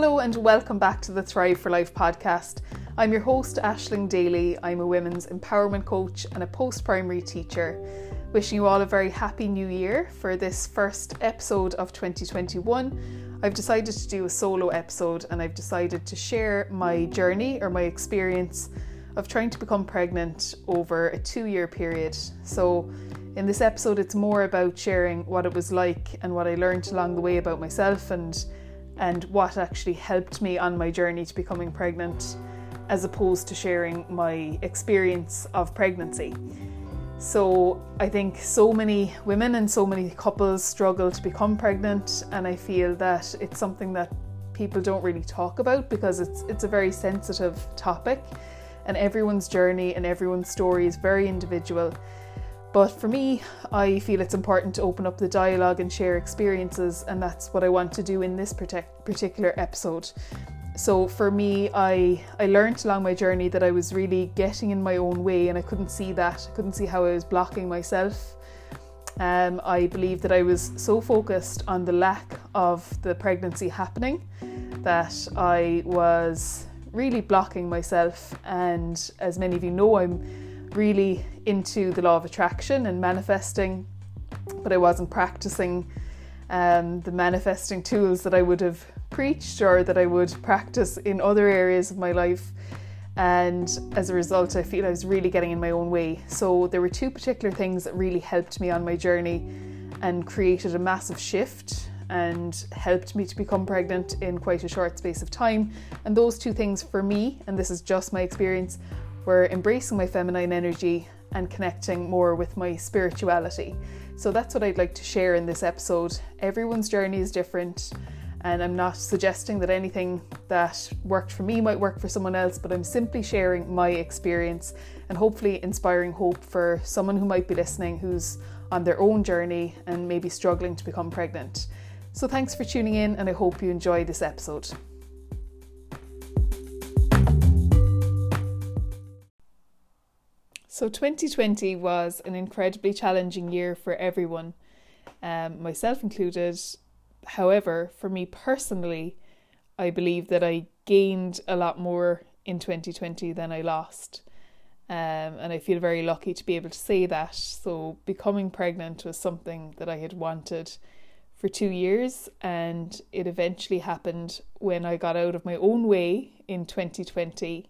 Hello and welcome back to the Thrive for Life podcast. I'm your host, Ashling Daly. I'm a women's empowerment coach and a post primary teacher. Wishing you all a very happy new year for this first episode of 2021. I've decided to do a solo episode and I've decided to share my journey or my experience of trying to become pregnant over a two year period. So, in this episode, it's more about sharing what it was like and what I learned along the way about myself and and what actually helped me on my journey to becoming pregnant, as opposed to sharing my experience of pregnancy. So, I think so many women and so many couples struggle to become pregnant, and I feel that it's something that people don't really talk about because it's it's a very sensitive topic and everyone's journey and everyone's story is very individual. But for me, I feel it's important to open up the dialogue and share experiences, and that's what I want to do in this particular episode. So for me, I I learned along my journey that I was really getting in my own way, and I couldn't see that. I couldn't see how I was blocking myself. Um, I believe that I was so focused on the lack of the pregnancy happening that I was really blocking myself. And as many of you know, I'm really into the law of attraction and manifesting, but I wasn't practicing um, the manifesting tools that I would have preached or that I would practice in other areas of my life. And as a result, I feel I was really getting in my own way. So, there were two particular things that really helped me on my journey and created a massive shift and helped me to become pregnant in quite a short space of time. And those two things for me, and this is just my experience, were embracing my feminine energy and connecting more with my spirituality. So that's what I'd like to share in this episode. Everyone's journey is different, and I'm not suggesting that anything that worked for me might work for someone else, but I'm simply sharing my experience and hopefully inspiring hope for someone who might be listening who's on their own journey and maybe struggling to become pregnant. So, thanks for tuning in, and I hope you enjoy this episode. So, 2020 was an incredibly challenging year for everyone, um, myself included. However, for me personally, I believe that I gained a lot more in 2020 than I lost. Um, and I feel very lucky to be able to say that. So, becoming pregnant was something that I had wanted for two years, and it eventually happened when I got out of my own way in 2020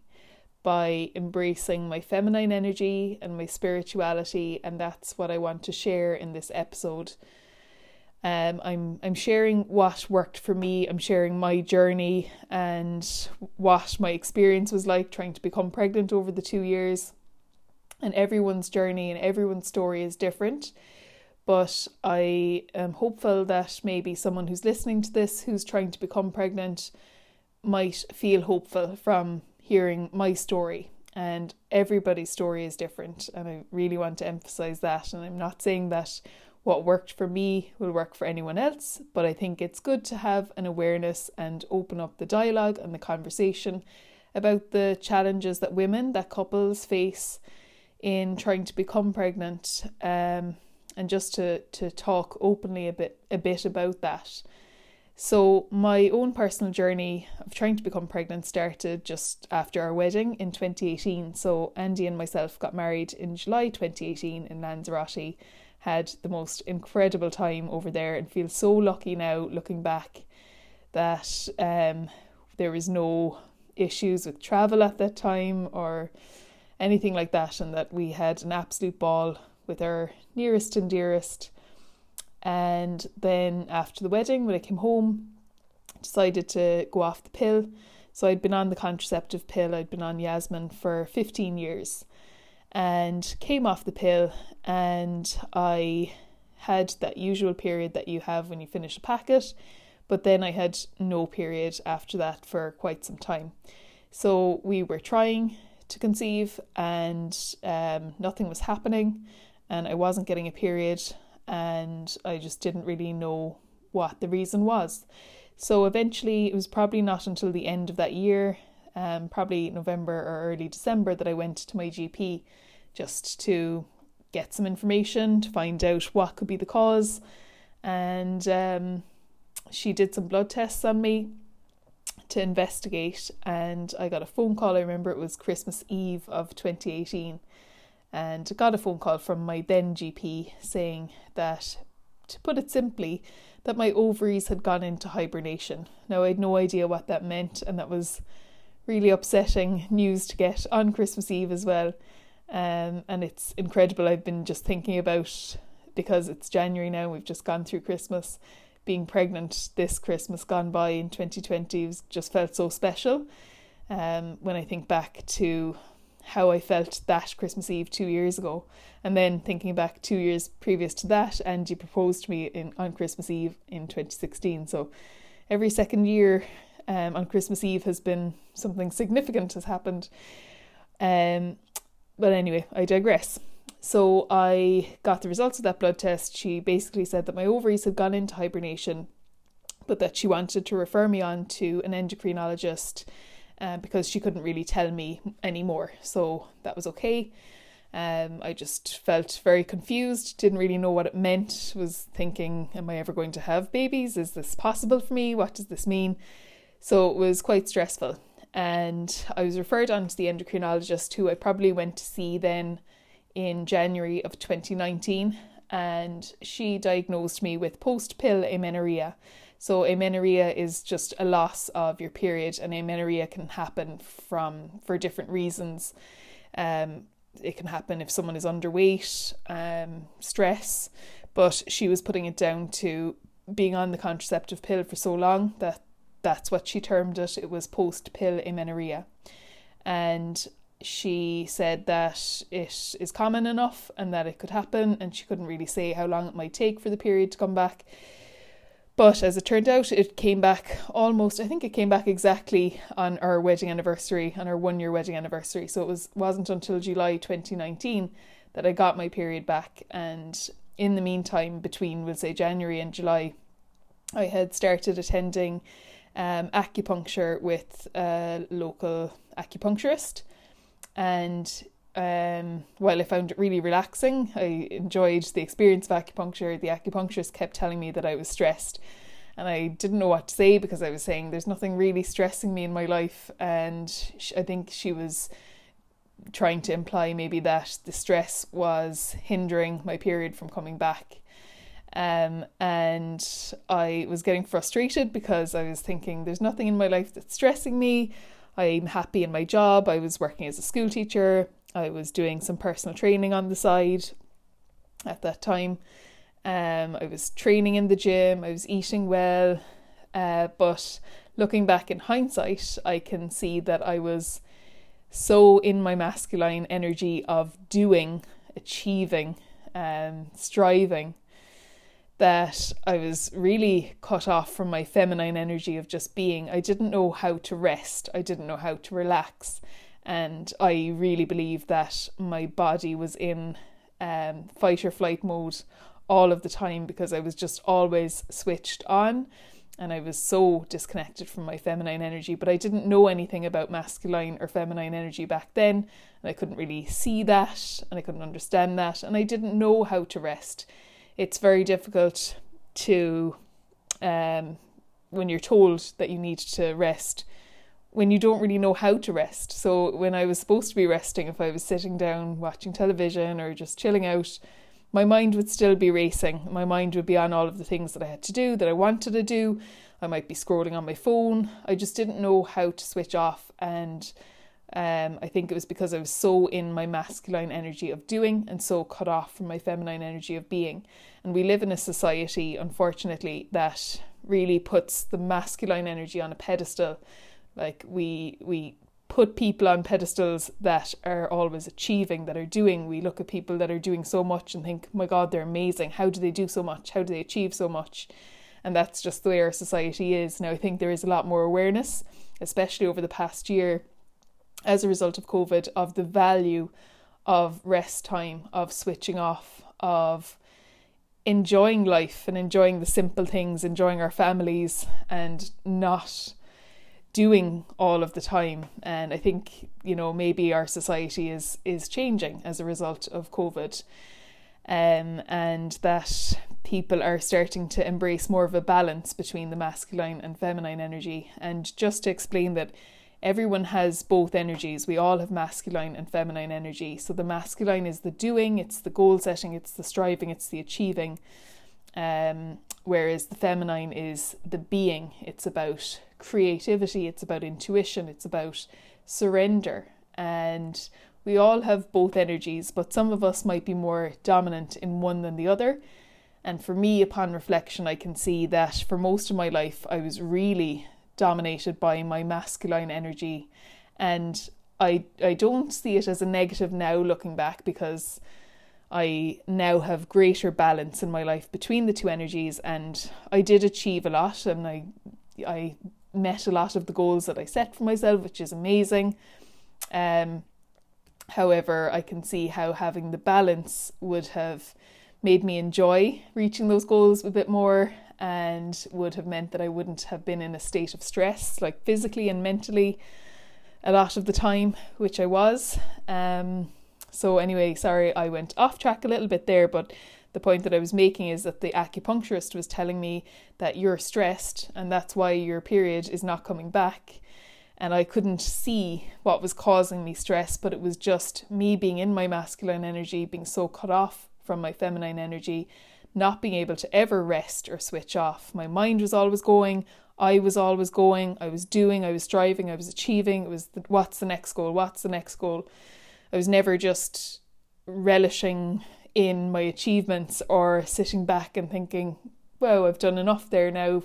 by embracing my feminine energy and my spirituality, and that's what I want to share in this episode. Um, I'm I'm sharing what worked for me. I'm sharing my journey and what my experience was like trying to become pregnant over the two years. And everyone's journey and everyone's story is different but I am hopeful that maybe someone who's listening to this who's trying to become pregnant might feel hopeful from hearing my story. And everybody's story is different, and I really want to emphasize that. And I'm not saying that what worked for me will work for anyone else, but I think it's good to have an awareness and open up the dialogue and the conversation about the challenges that women, that couples face in trying to become pregnant. Um, and just to to talk openly a bit a bit about that. So my own personal journey of trying to become pregnant started just after our wedding in 2018. So Andy and myself got married in July 2018 in Lanzarote. Had the most incredible time over there and feel so lucky now looking back that um, there was no issues with travel at that time or anything like that and that we had an absolute ball with our nearest and dearest. And then after the wedding, when I came home, decided to go off the pill. So I'd been on the contraceptive pill, I'd been on Yasmin for 15 years and came off the pill and I had that usual period that you have when you finish a packet, but then I had no period after that for quite some time. So we were trying to conceive and um, nothing was happening and I wasn't getting a period and I just didn't really know what the reason was. So eventually, it was probably not until the end of that year, um, probably November or early December, that I went to my GP just to get some information to find out what could be the cause. And um, she did some blood tests on me to investigate, and I got a phone call. I remember it was Christmas Eve of 2018, and got a phone call from my then GP saying that, to put it simply, that my ovaries had gone into hibernation. Now, I had no idea what that meant, and that was really upsetting news to get on Christmas Eve as well. Um, and it's incredible. I've been just thinking about because it's January now, we've just gone through Christmas. Being pregnant this Christmas gone by in 2020 was just felt so special. Um, when I think back to how I felt that Christmas Eve two years ago, and then thinking back two years previous to that, Andy proposed to me in on Christmas Eve in 2016. So every second year um, on Christmas Eve has been something significant has happened. Um, but anyway, I digress. So I got the results of that blood test. She basically said that my ovaries had gone into hibernation, but that she wanted to refer me on to an endocrinologist uh, because she couldn't really tell me anymore. So that was okay. Um, I just felt very confused, didn't really know what it meant, was thinking, am I ever going to have babies? Is this possible for me? What does this mean? So it was quite stressful. And I was referred on to the endocrinologist who I probably went to see then in January of 2019. And she diagnosed me with post pill amenorrhea. So, amenorrhea is just a loss of your period, and amenorrhea can happen from for different reasons. Um, it can happen if someone is underweight, um, stress, but she was putting it down to being on the contraceptive pill for so long that that's what she termed it. It was post pill amenorrhea. And she said that it is common enough and that it could happen, and she couldn't really say how long it might take for the period to come back. But as it turned out, it came back almost. I think it came back exactly on our wedding anniversary, on our one-year wedding anniversary. So it was wasn't until July 2019 that I got my period back. And in the meantime, between we'll say January and July, I had started attending um, acupuncture with a local acupuncturist, and um, while I found it really relaxing, I enjoyed the experience of acupuncture. The acupuncturist kept telling me that I was stressed, and I didn't know what to say because I was saying there's nothing really stressing me in my life, and I think she was trying to imply maybe that the stress was hindering my period from coming back. Um, and I was getting frustrated because I was thinking there's nothing in my life that's stressing me. I'm happy in my job. I was working as a school teacher. I was doing some personal training on the side at that time. Um, I was training in the gym, I was eating well, uh, but looking back in hindsight, I can see that I was so in my masculine energy of doing, achieving, um, striving that I was really cut off from my feminine energy of just being. I didn't know how to rest, I didn't know how to relax and I really believe that my body was in um, fight or flight mode all of the time because I was just always switched on and I was so disconnected from my feminine energy. But I didn't know anything about masculine or feminine energy back then, and I couldn't really see that and I couldn't understand that, and I didn't know how to rest. It's very difficult to, um, when you're told that you need to rest, when you don't really know how to rest. So when I was supposed to be resting, if I was sitting down watching television or just chilling out, my mind would still be racing. My mind would be on all of the things that I had to do, that I wanted to do. I might be scrolling on my phone. I just didn't know how to switch off. And um, I think it was because I was so in my masculine energy of doing and so cut off from my feminine energy of being. And we live in a society, unfortunately, that really puts the masculine energy on a pedestal like we we put people on pedestals that are always achieving, that are doing. We look at people that are doing so much and think, my God, they're amazing. How do they do so much? How do they achieve so much? And that's just the way our society is. Now, I think there is a lot more awareness, especially over the past year, as a result of COVID, of the value of rest time, of switching off, of enjoying life and enjoying the simple things, enjoying our families, and not doing all of the time and i think you know maybe our society is is changing as a result of covid um, and that people are starting to embrace more of a balance between the masculine and feminine energy. And just to explain that everyone has both energies, we all have masculine and feminine energy. So the masculine is the doing, it's the goal setting, it's the striving, it's the achieving. Um, whereas the feminine is the being, it's about creativity, it's about intuition, it's about surrender. And we all have both energies, but some of us might be more dominant in one than the other. And for me, upon reflection, I can see that for most of my life, I was really dominated by my masculine energy. And I, I don't see it as a negative now looking back because I now have greater balance in my life between the two energies and I did achieve a lot and I I met a lot of the goals that I set for myself, which is amazing. Um, however, I can see how having the balance would have made me enjoy reaching those goals a bit more and would have meant that I wouldn't have been in a state of stress, like physically and mentally, a lot of the time, which I was. Um, so, anyway, sorry, I went off track a little bit there, but the point that I was making is that the acupuncturist was telling me that you're stressed and that's why your period is not coming back. And I couldn't see what was causing me stress, but it was just me being in my masculine energy, being so cut off from my feminine energy, not being able to ever rest or switch off. My mind was always going, I was always going, I was doing, I was striving, I was achieving. It was the, what's the next goal? What's the next goal? I was never just relishing in my achievements or sitting back and thinking, "Well, I've done enough there now.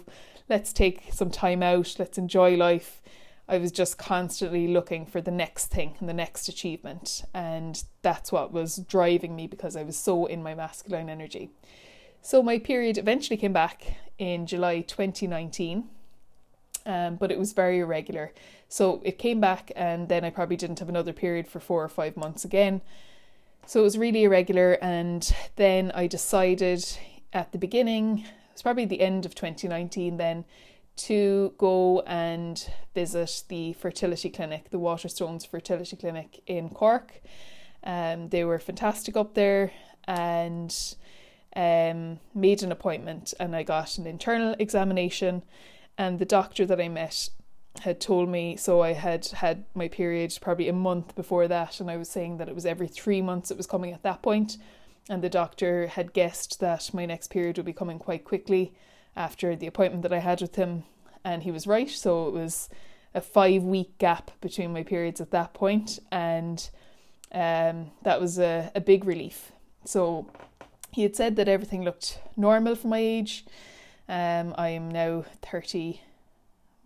Let's take some time out. Let's enjoy life." I was just constantly looking for the next thing and the next achievement. And that's what was driving me because I was so in my masculine energy. So my period eventually came back in July 2019. Um, but it was very irregular. So it came back, and then I probably didn't have another period for four or five months again. So it was really irregular. And then I decided at the beginning, it was probably the end of 2019 then, to go and visit the fertility clinic, the Waterstones Fertility Clinic in Cork. Um, they were fantastic up there and um, made an appointment, and I got an internal examination. And the doctor that I met had told me so I had had my period probably a month before that and I was saying that it was every 3 months it was coming at that point and the doctor had guessed that my next period would be coming quite quickly after the appointment that I had with him and he was right. So it was a 5 week gap between my periods at that point and um, that was a, a big relief. So he had said that everything looked normal for my age. Um, I am now 30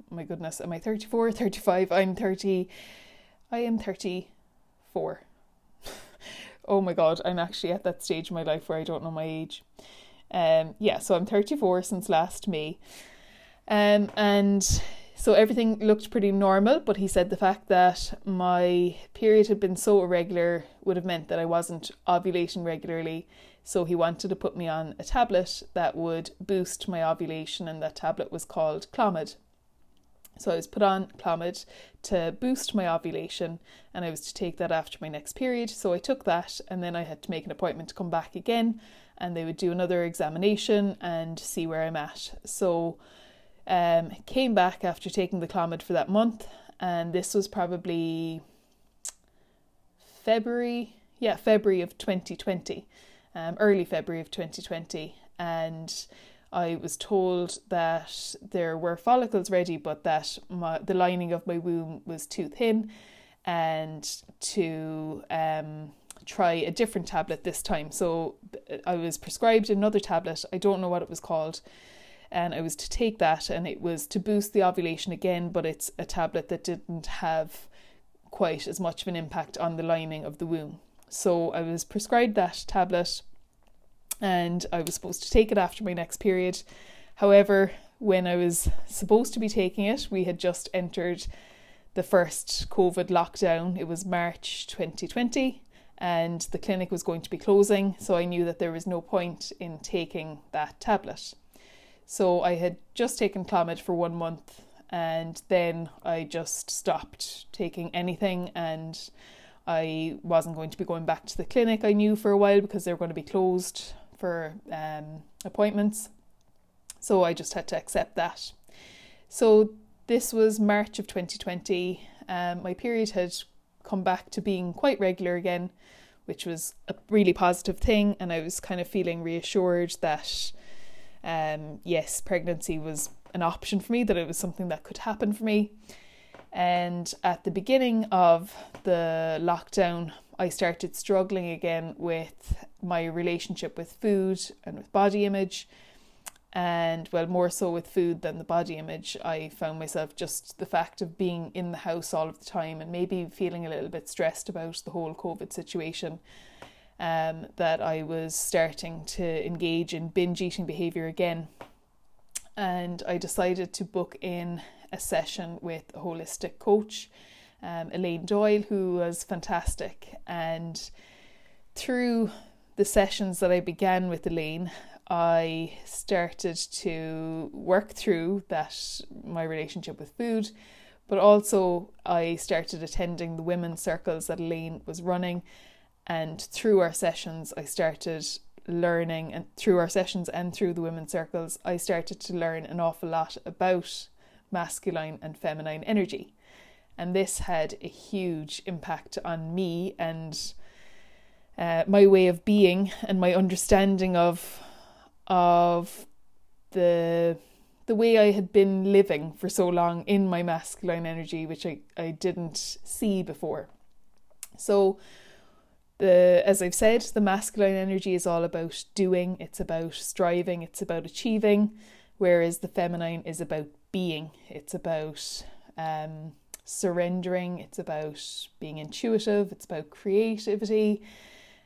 my goodness, am I 34, 35? I'm 30. I am 34. oh my god, I'm actually at that stage in my life where I don't know my age. Um, yeah, so I'm 34 since last May. Um, and so everything looked pretty normal, but he said the fact that my period had been so irregular would have meant that I wasn't ovulating regularly. So he wanted to put me on a tablet that would boost my ovulation, and that tablet was called Clomid. So I was put on Clomid to boost my ovulation and I was to take that after my next period. So I took that and then I had to make an appointment to come back again and they would do another examination and see where I'm at. So um came back after taking the Clomid for that month and this was probably February, yeah, February of 2020. Um, early February of 2020 and I was told that there were follicles ready, but that my, the lining of my womb was too thin, and to um, try a different tablet this time. So I was prescribed another tablet. I don't know what it was called, and I was to take that, and it was to boost the ovulation again. But it's a tablet that didn't have quite as much of an impact on the lining of the womb. So I was prescribed that tablet and I was supposed to take it after my next period. However, when I was supposed to be taking it, we had just entered the first COVID lockdown. It was March 2020 and the clinic was going to be closing, so I knew that there was no point in taking that tablet. So I had just taken Clomid for one month and then I just stopped taking anything and I wasn't going to be going back to the clinic I knew for a while because they were going to be closed for um, appointments. So I just had to accept that. So this was March of 2020. Um, my period had come back to being quite regular again, which was a really positive thing. And I was kind of feeling reassured that, um, yes, pregnancy was an option for me, that it was something that could happen for me. And at the beginning of the lockdown, I started struggling again with my relationship with food and with body image. And well more so with food than the body image i found myself just the fact of being in the house all of the time and maybe feeling a little bit stressed about the whole covid situation um, that i was starting to engage in binge eating behavior again. And i decided to book in a session with a holistic coach um, elaine doyle who was fantastic. And through the sessions that I began with Elaine, I started to work through that my relationship with food, but also I started attending the women's circles that Elaine was running, and through our sessions, I started learning, and through our sessions and through the women's circles, I started to learn an awful lot about masculine and feminine energy, and this had a huge impact on me and. Uh, my way of being and my understanding of of the the way I had been living for so long in my masculine energy, which I, I didn't see before. So the as I've said, the masculine energy is all about doing, it's about striving, it's about achieving, whereas the feminine is about being. It's about um, surrendering, it's about being intuitive, it's about creativity.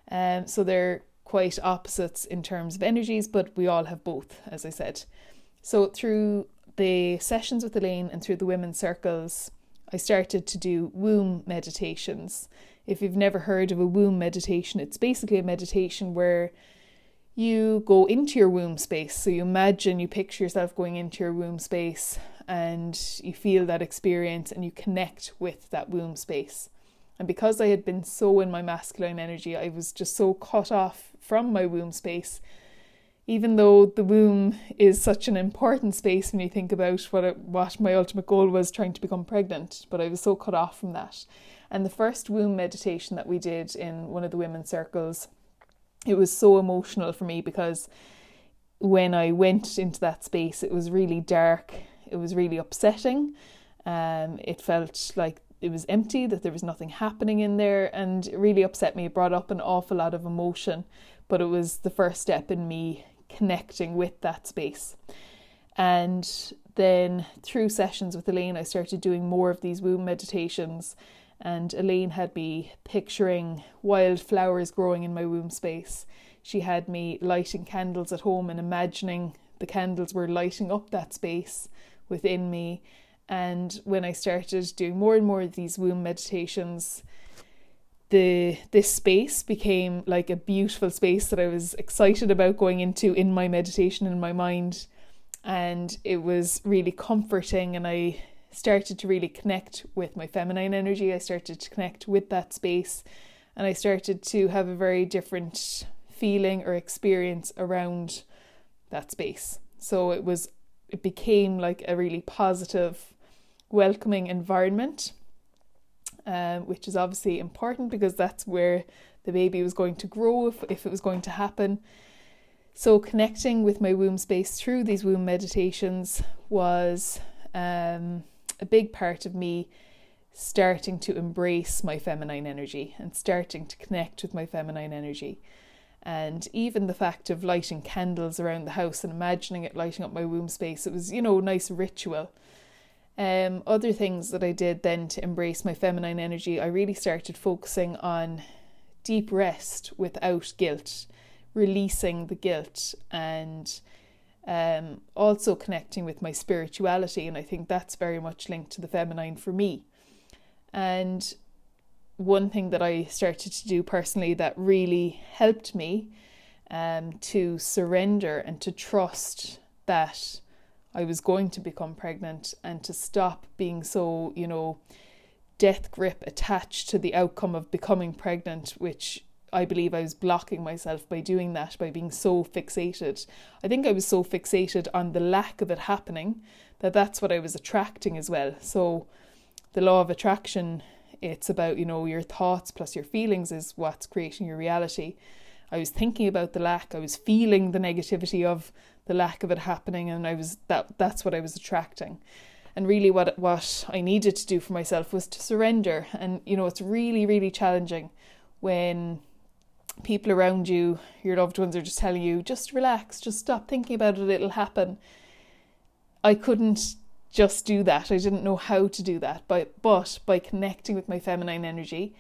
Um, so they're quite opposites in terms of energies, but we all have both, as I said. So through the sessions with Elaine and through the women's circles, I started to do womb meditations. If you've never heard of a womb meditation, it's basically a meditation where you go into your womb space. So you imagine, you picture yourself going into your womb space and you feel that experience and you connect with that womb space. And because I had been so in my masculine energy, I was just so cut off from my womb space. Even though the womb is such an important space when you think about what it, what my ultimate goal was trying to become pregnant, but I was so cut off from that. And the first womb meditation that we did in one of the women's circles, it was so emotional for me because when I went into that space, it was really dark. It was really upsetting. Um, it felt like it was empty, that there was nothing happening in there, and it really upset me. It brought up an awful lot of emotion, but it was the first step in me connecting with that space. And then through sessions with Elaine, I started doing more of these womb meditations. And Elaine had me picturing wild flowers growing in my womb space. She had me lighting candles at home and imagining the candles were lighting up that space within me and when I started doing more and more of these womb meditations, the this space became like a beautiful space that I was excited about going into in my meditation in my mind. And it was really comforting and I started to really connect with my feminine energy. I started to connect with that space and I started to have a very different feeling or experience around that space. So it was it became like a really positive welcoming environment, um, which is obviously important because that's where the baby was going to grow if, if it was going to happen. So, connecting with my womb space through these womb meditations was um, a big part of me starting to embrace my feminine energy and starting to connect with my feminine energy. And even the fact of lighting candles around the house and imagining it lighting up my womb space, it was, you know, nice ritual. Um, other things that I did then to embrace my feminine energy, I really started focusing on deep rest without guilt, releasing the guilt, and um, also connecting with my spirituality. And I think that's very much linked to the feminine for me. And one thing that I started to do personally that really helped me um, to surrender and to trust that I was going to become pregnant and to stop being so, you know, death grip attached to the outcome of becoming pregnant, which I believe I was blocking myself by doing that, by being so fixated. I think I was so fixated on the lack of it happening that that's what I was attracting as well. So, the law of attraction, it's about, you know, your thoughts plus your feelings is what's creating your reality. I was thinking about the lack, I was feeling the negativity of the lack of it happening, and I was that that's what I was attracting. And really, what what I needed to do for myself was to surrender. And you know, it's really, really challenging when people around you, your loved ones, are just telling you, just relax, just stop thinking about it, it'll happen. I couldn't just do that. I didn't know how to do that. But but by connecting with my feminine energy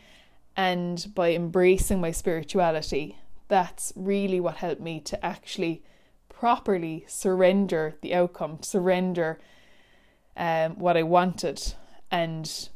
and by embracing my spirituality, that's really what helped me to actually properly surrender the outcome, surrender um, what I wanted, and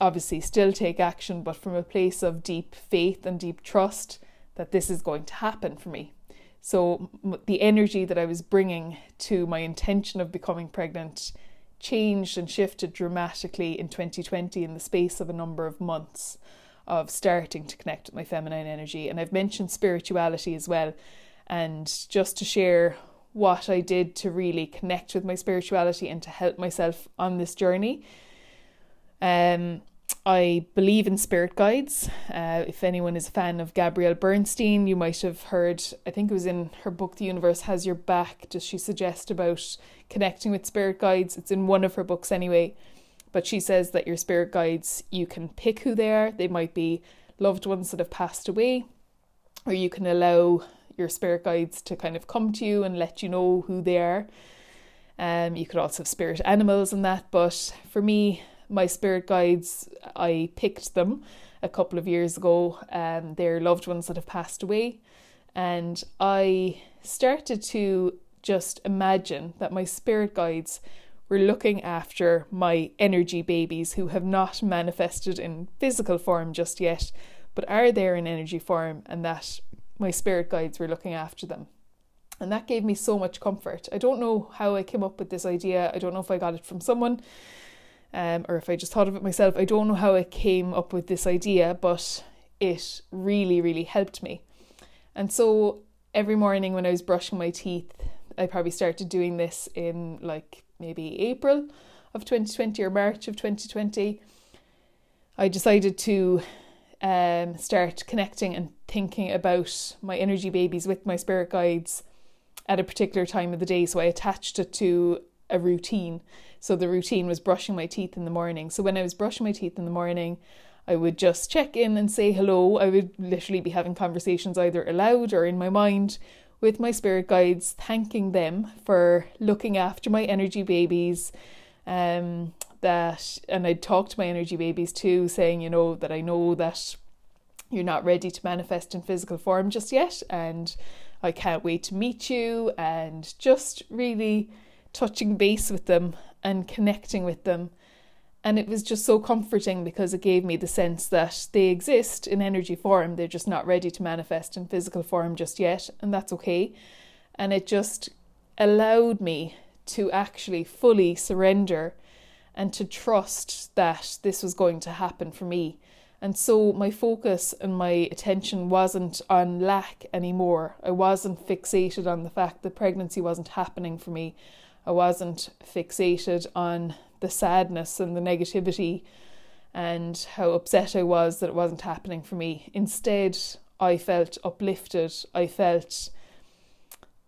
obviously still take action, but from a place of deep faith and deep trust that this is going to happen for me. So, the energy that I was bringing to my intention of becoming pregnant changed and shifted dramatically in 2020 in the space of a number of months of starting to connect with my feminine energy. And I've mentioned spirituality as well. And just to share what I did to really connect with my spirituality and to help myself on this journey. Um, I believe in spirit guides. Uh, if anyone is a fan of Gabrielle Bernstein, you might have heard, I think it was in her book, The Universe Has Your Back, does she suggest about connecting with spirit guides? It's in one of her books anyway. But she says that your spirit guides, you can pick who they are. They might be loved ones that have passed away, or you can allow your spirit guides to kind of come to you and let you know who they are. Um, you could also have spirit animals and that, but for me, my spirit guides, I picked them a couple of years ago. Um, they're loved ones that have passed away, and I started to just imagine that my spirit guides were looking after my energy babies who have not manifested in physical form just yet, but are there in energy form, and that my spirit guides were looking after them. And that gave me so much comfort. I don't know how I came up with this idea. I don't know if I got it from someone um, or if I just thought of it myself. I don't know how I came up with this idea, but it really, really helped me. And so every morning when I was brushing my teeth, I probably started doing this in like maybe April of 2020 or March of 2020. I decided to um, start connecting and thinking about my energy babies with my spirit guides at a particular time of the day. So I attached it to a routine. So the routine was brushing my teeth in the morning. So when I was brushing my teeth in the morning, I would just check in and say hello. I would literally be having conversations either aloud or in my mind with my spirit guides, thanking them for looking after my energy babies. Um, that and I'd talk to my energy babies too, saying, you know, that I know that you're not ready to manifest in physical form just yet, and I can't wait to meet you, and just really touching base with them and connecting with them. And it was just so comforting because it gave me the sense that they exist in energy form, they're just not ready to manifest in physical form just yet, and that's okay. And it just allowed me to actually fully surrender and to trust that this was going to happen for me. And so my focus and my attention wasn't on lack anymore. I wasn't fixated on the fact that pregnancy wasn't happening for me. I wasn't fixated on the sadness and the negativity and how upset I was that it wasn't happening for me. Instead, I felt uplifted. I felt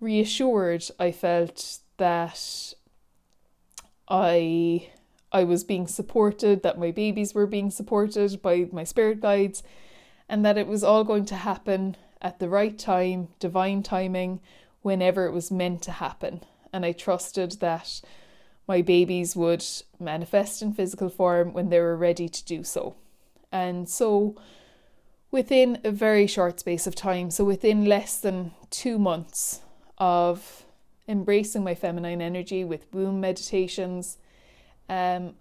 reassured. I felt that I I was being supported, that my babies were being supported by my spirit guides, and that it was all going to happen at the right time, divine timing, whenever it was meant to happen. And I trusted that my babies would manifest in physical form when they were ready to do so. And so, within a very short space of time, so within less than two months of embracing my feminine energy with womb meditations, um,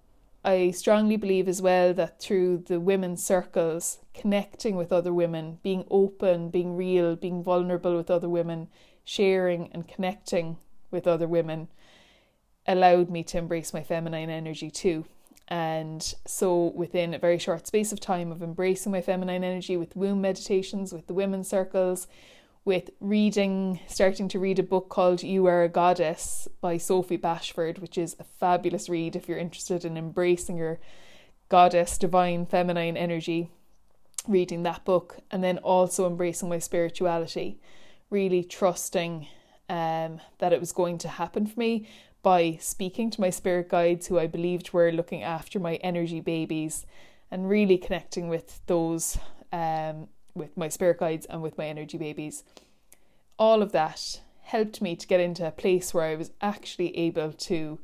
I strongly believe as well that through the women's circles, connecting with other women, being open, being real, being vulnerable with other women, sharing and connecting with other women allowed me to embrace my feminine energy too. And so, within a very short space of time of embracing my feminine energy with womb meditations, with the women's circles, with reading, starting to read a book called You Are a Goddess by Sophie Bashford, which is a fabulous read if you're interested in embracing your goddess, divine, feminine energy. Reading that book, and then also embracing my spirituality, really trusting um, that it was going to happen for me by speaking to my spirit guides who I believed were looking after my energy babies and really connecting with those um, with my spirit guides and with my energy babies. All of that helped me to get into a place where I was actually able to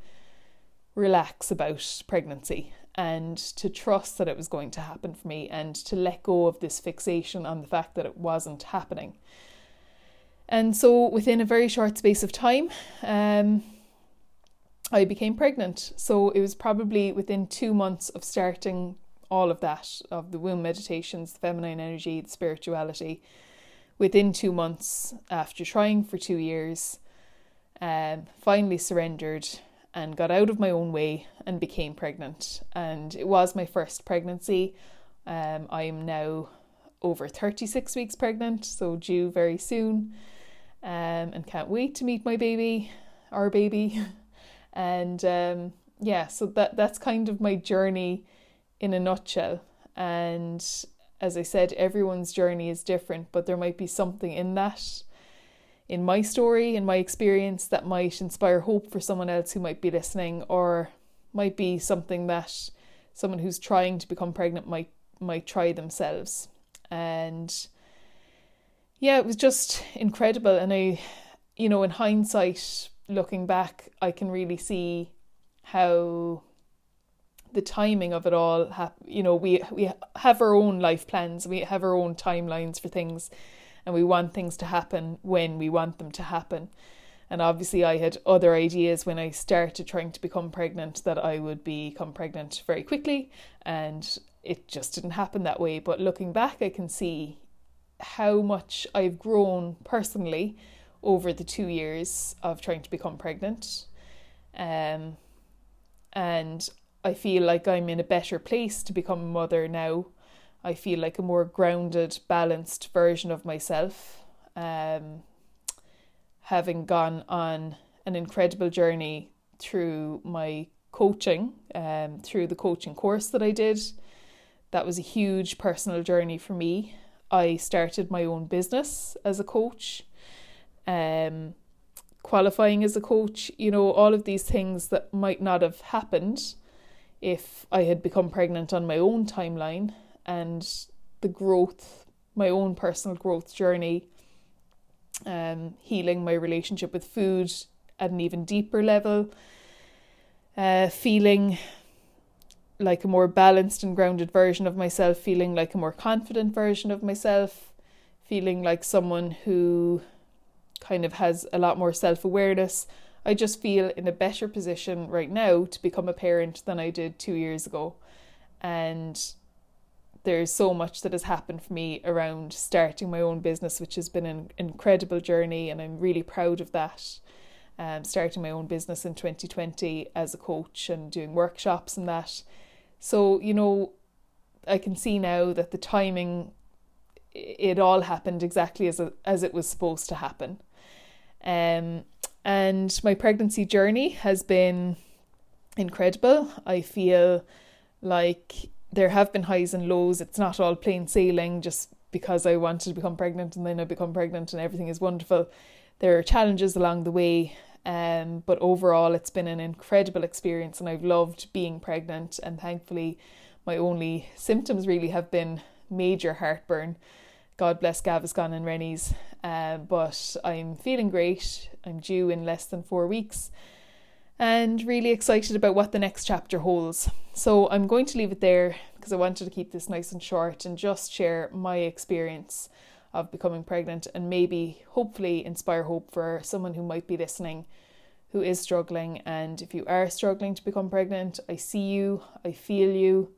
relax about pregnancy and to trust that it was going to happen for me and to let go of this fixation on the fact that it wasn't happening. And so, within a very short space of time, um, I became pregnant. So, it was probably within two months of starting all of that of the womb meditations, the feminine energy, the spirituality. Within two months, after trying for two years, um, finally surrendered and got out of my own way and became pregnant. And it was my first pregnancy. Um, I am now over 36 weeks pregnant, so due very soon. Um, and can't wait to meet my baby, our baby. and um, yeah, so that that's kind of my journey in a nutshell. And as I said, everyone's journey is different, but there might be something in that, in my story, in my experience, that might inspire hope for someone else who might be listening, or might be something that someone who's trying to become pregnant might might try themselves. And yeah, it was just incredible. And I, you know, in hindsight, looking back, I can really see how the timing of it all you know we we have our own life plans we have our own timelines for things and we want things to happen when we want them to happen and obviously I had other ideas when I started trying to become pregnant that I would become pregnant very quickly and it just didn't happen that way but looking back I can see how much I've grown personally over the 2 years of trying to become pregnant um and I feel like I'm in a better place to become a mother now. I feel like a more grounded, balanced version of myself. Um, having gone on an incredible journey through my coaching, um, through the coaching course that I did. That was a huge personal journey for me. I started my own business as a coach, um, qualifying as a coach, you know, all of these things that might not have happened if I had become pregnant on my own timeline and the growth, my own personal growth journey, um, healing my relationship with food at an even deeper level, uh, feeling like a more balanced and grounded version of myself, feeling like a more confident version of myself, feeling like someone who kind of has a lot more self awareness I just feel in a better position right now to become a parent than I did two years ago. And there's so much that has happened for me around starting my own business, which has been an incredible journey, and I'm really proud of that. Um, starting my own business in 2020 as a coach and doing workshops and that. So, you know, I can see now that the timing, it all happened exactly as, a, as it was supposed to happen. Um, and my pregnancy journey has been incredible. I feel like there have been highs and lows. It's not all plain sailing just because I wanted to become pregnant and then I become pregnant and everything is wonderful. There are challenges along the way, um, but overall it's been an incredible experience and I've loved being pregnant and thankfully my only symptoms really have been major heartburn. God bless Gaviscon and Rennie's. Uh, but I'm feeling great. I'm due in less than four weeks and really excited about what the next chapter holds. So I'm going to leave it there because I wanted to keep this nice and short and just share my experience of becoming pregnant and maybe hopefully inspire hope for someone who might be listening who is struggling. And if you are struggling to become pregnant, I see you, I feel you,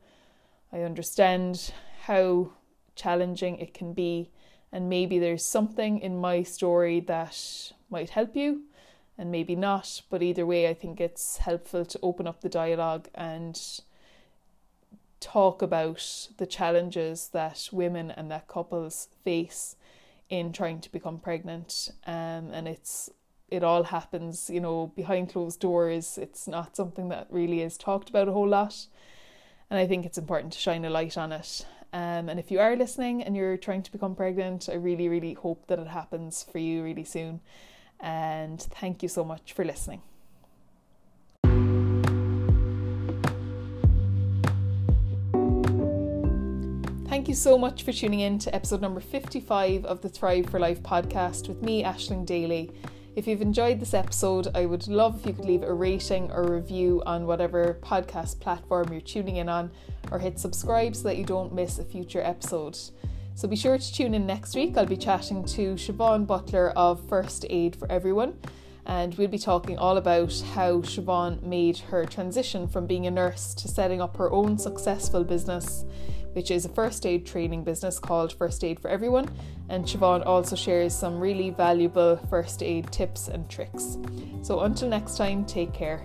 I understand how challenging it can be and maybe there's something in my story that might help you and maybe not but either way i think it's helpful to open up the dialogue and talk about the challenges that women and that couples face in trying to become pregnant. Um, and it's it all happens, you know, behind closed doors. It's not something that really is talked about a whole lot. And I think it's important to shine a light on it. Um, and if you are listening and you're trying to become pregnant, I really, really hope that it happens for you really soon. And thank you so much for listening. Thank you so much for tuning in to episode number 55 of the Thrive for Life podcast with me, Ashling Daly. If you've enjoyed this episode, I would love if you could leave a rating or review on whatever podcast platform you're tuning in on, or hit subscribe so that you don't miss a future episode. So be sure to tune in next week. I'll be chatting to Siobhan Butler of First Aid for Everyone, and we'll be talking all about how Siobhan made her transition from being a nurse to setting up her own successful business which is a first aid training business called First Aid for Everyone. And Siobhan also shares some really valuable first aid tips and tricks. So until next time, take care.